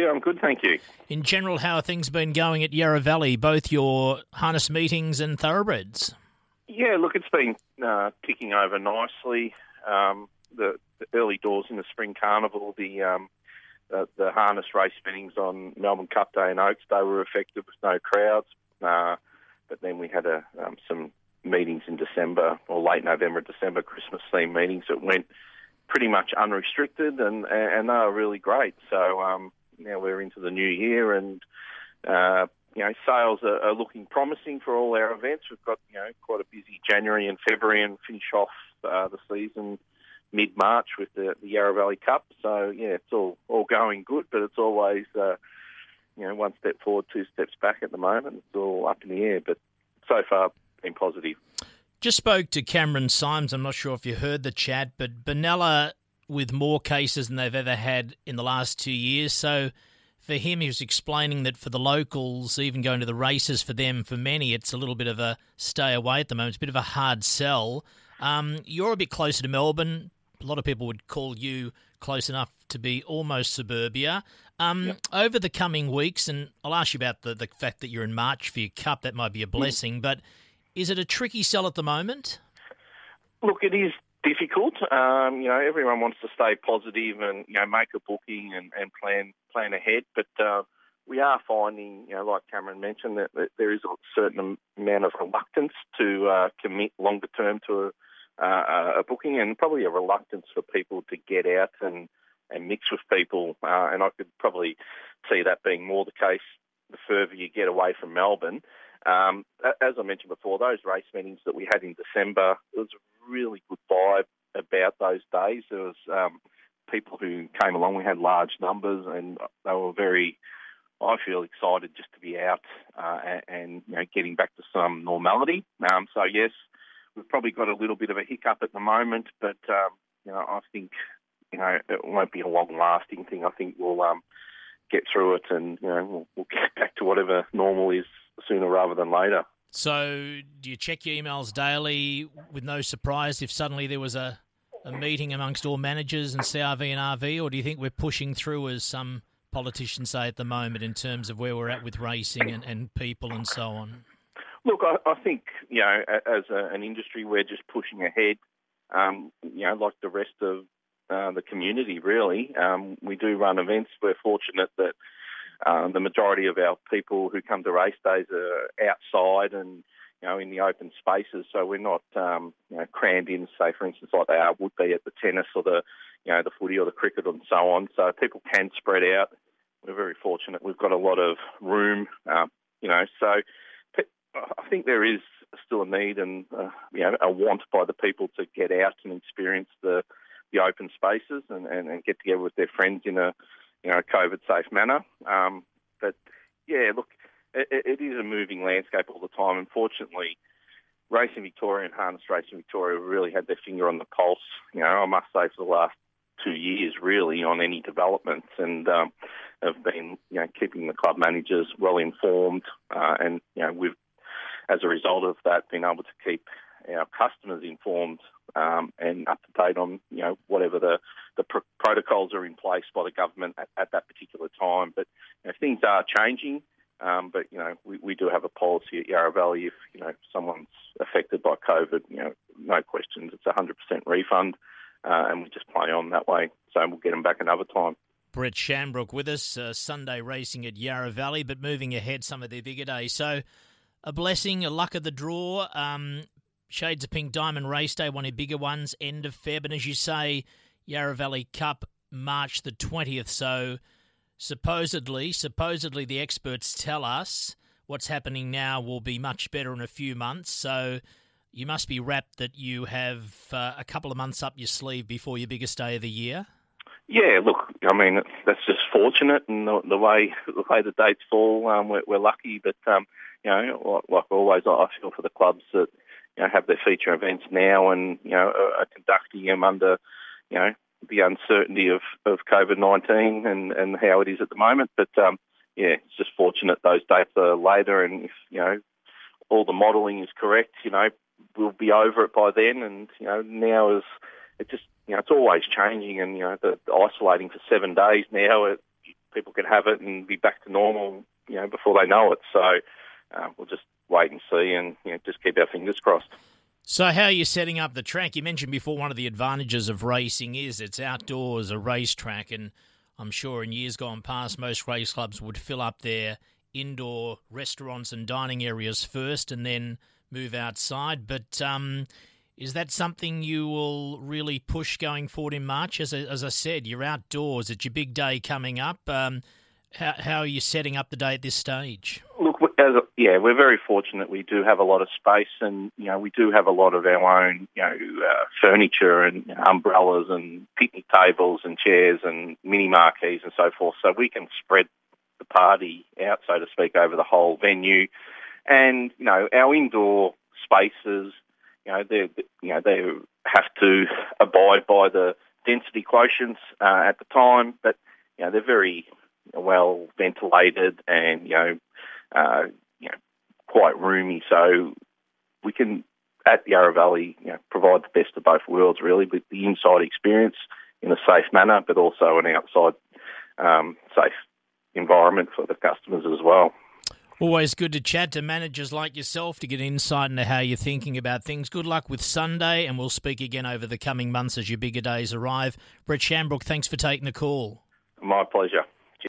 Yeah, I'm good, thank you. In general, how are things been going at Yarra Valley, both your harness meetings and thoroughbreds? Yeah, look, it's been uh, ticking over nicely. Um, the, the, early doors in the spring carnival, the um, the, the harness race meetings on Melbourne Cup Day and Oaks Day were effective with no crowds. Uh, but then we had a, um, some meetings in December or late November, December, Christmas themed meetings that went pretty much unrestricted and and they were really great. So um, now we're into the new year and uh, you know sales are, are, looking promising for all our events. We've got you know quite a busy January and February and finish off uh, the season mid March with the, the, Yarra Valley Cup. So yeah, it's all all going good, but it's always uh, you know one step forward, two steps back at the moment. It's all up in the air, but so far been positive. Just spoke to Cameron Symes. I'm not sure if you heard the chat, but Benalla with more cases than they've ever had in the last two years. So for him, he was explaining that for the locals, even going to the races for them, for many, it's a little bit of a stay away at the moment. It's a bit of a hard sell. Um, you're a bit closer to Melbourne. A lot of people would call you close enough to be almost suburbia. Um, yep. Over the coming weeks, and I'll ask you about the, the fact that you're in March for your cup, that might be a mm. blessing, mm. but is it a tricky sell at the moment? Look, it is difficult. Um, you know, everyone wants to stay positive and you know make a booking and, and plan plan ahead, but uh, we are finding, you know, like Cameron mentioned, that, that there is a certain amount of reluctance to uh, commit longer term to a, uh, a booking, and probably a reluctance for people to get out and and mix with people. Uh, and I could probably see that being more the case the further you get away from Melbourne. Um, as I mentioned before, those race meetings that we had in December, there was a really good vibe about those days. There was um, people who came along. We had large numbers, and they were very, I feel, excited just to be out uh, and, and you know, getting back to some normality. Um, so yes, we've probably got a little bit of a hiccup at the moment, but um, you know, I think you know it won't be a long-lasting thing. I think we'll um, get through it, and you know, we'll, we'll get back to whatever normal is sooner rather than later. So, do you check your emails daily with no surprise if suddenly there was a, a meeting amongst all managers and CRV and RV, or do you think we're pushing through as some politicians say at the moment in terms of where we're at with racing and, and people and so on? Look, I, I think you know, as a, an industry, we're just pushing ahead. Um, you know, like the rest of uh, the community, really. Um, we do run events. We're fortunate that um, the majority of our people who come to race days are outside and you know in the open spaces, so we're not um, you know crammed in, say for instance, like they are, would be at the tennis or the you know the footy or the cricket and so on. So people can spread out. We're very fortunate. We've got a lot of room, um, you know. So I think there is still a need and uh, you know a want by the people to get out and experience the the open spaces and, and, and get together with their friends in a you know, COVID safe manner. Um, but yeah, look, it, it is a moving landscape all the time. Unfortunately, Racing Victoria and Harness Racing Victoria really had their finger on the pulse. You know, I must say for the last two years, really, on any developments, and um, have been you know keeping the club managers well informed, uh, and you know we've as a result of that been able to keep our customers informed um, and up to date on you know whatever the the pr- protocols are in place by the government at, at that particular time. But you know, things are changing. Um, but you know, we, we do have a policy at Yarra Valley. If you know someone's affected by COVID, you know, no questions, it's a hundred percent refund, uh, and we just play on that way. So we'll get them back another time. Brett Shambrook with us, uh, Sunday racing at Yarra Valley, but moving ahead some of their bigger days. So a blessing, a luck of the draw. Um, Shades of Pink Diamond Race Day, one of the bigger ones, end of Feb. And as you say, Yarra Valley Cup, March the 20th. So supposedly, supposedly the experts tell us what's happening now will be much better in a few months. So you must be wrapped that you have uh, a couple of months up your sleeve before your biggest day of the year. Yeah, look, I mean that's just fortunate, and the, the way the way the dates fall, um, we're, we're, lucky. But um, you know, like, like always, I feel for the clubs that you know, have their feature events now and, you know, are, are conducting them under, you know, the uncertainty of, of COVID 19 and, and how it is at the moment. But, um, yeah, it's just fortunate those dates are later and if, you know, all the modelling is correct, you know, we'll be over it by then. And, you know, now is, it just, you know, it's always changing and, you know, the, the isolating for seven days now, it, people can have it and be back to normal, you know, before they know it. So uh, we'll just wait and see, and you know, just keep our fingers crossed. So, how are you setting up the track? You mentioned before one of the advantages of racing is it's outdoors, a racetrack, and I'm sure in years gone past, most race clubs would fill up their indoor restaurants and dining areas first, and then move outside. But um, is that something you will really push going forward in March? As, as I said, you're outdoors. It's your big day coming up. Um, how, how are you setting up the day at this stage? As yeah, we're very fortunate. We do have a lot of space, and you know, we do have a lot of our own, you know, uh, furniture and you know, umbrellas and picnic tables and chairs and mini marquees and so forth. So we can spread the party out, so to speak, over the whole venue. And you know, our indoor spaces, you know, they you know they have to abide by the density quotients uh, at the time, but you know they're very well ventilated and you know, uh, you know, quite roomy. So we can at the Yarra Valley, you know, provide the best of both worlds, really, with the inside experience in a safe manner, but also an outside um, safe environment for the customers as well. Always good to chat to managers like yourself to get insight into how you're thinking about things. Good luck with Sunday, and we'll speak again over the coming months as your bigger days arrive. Brett Shambrook, thanks for taking the call. My pleasure.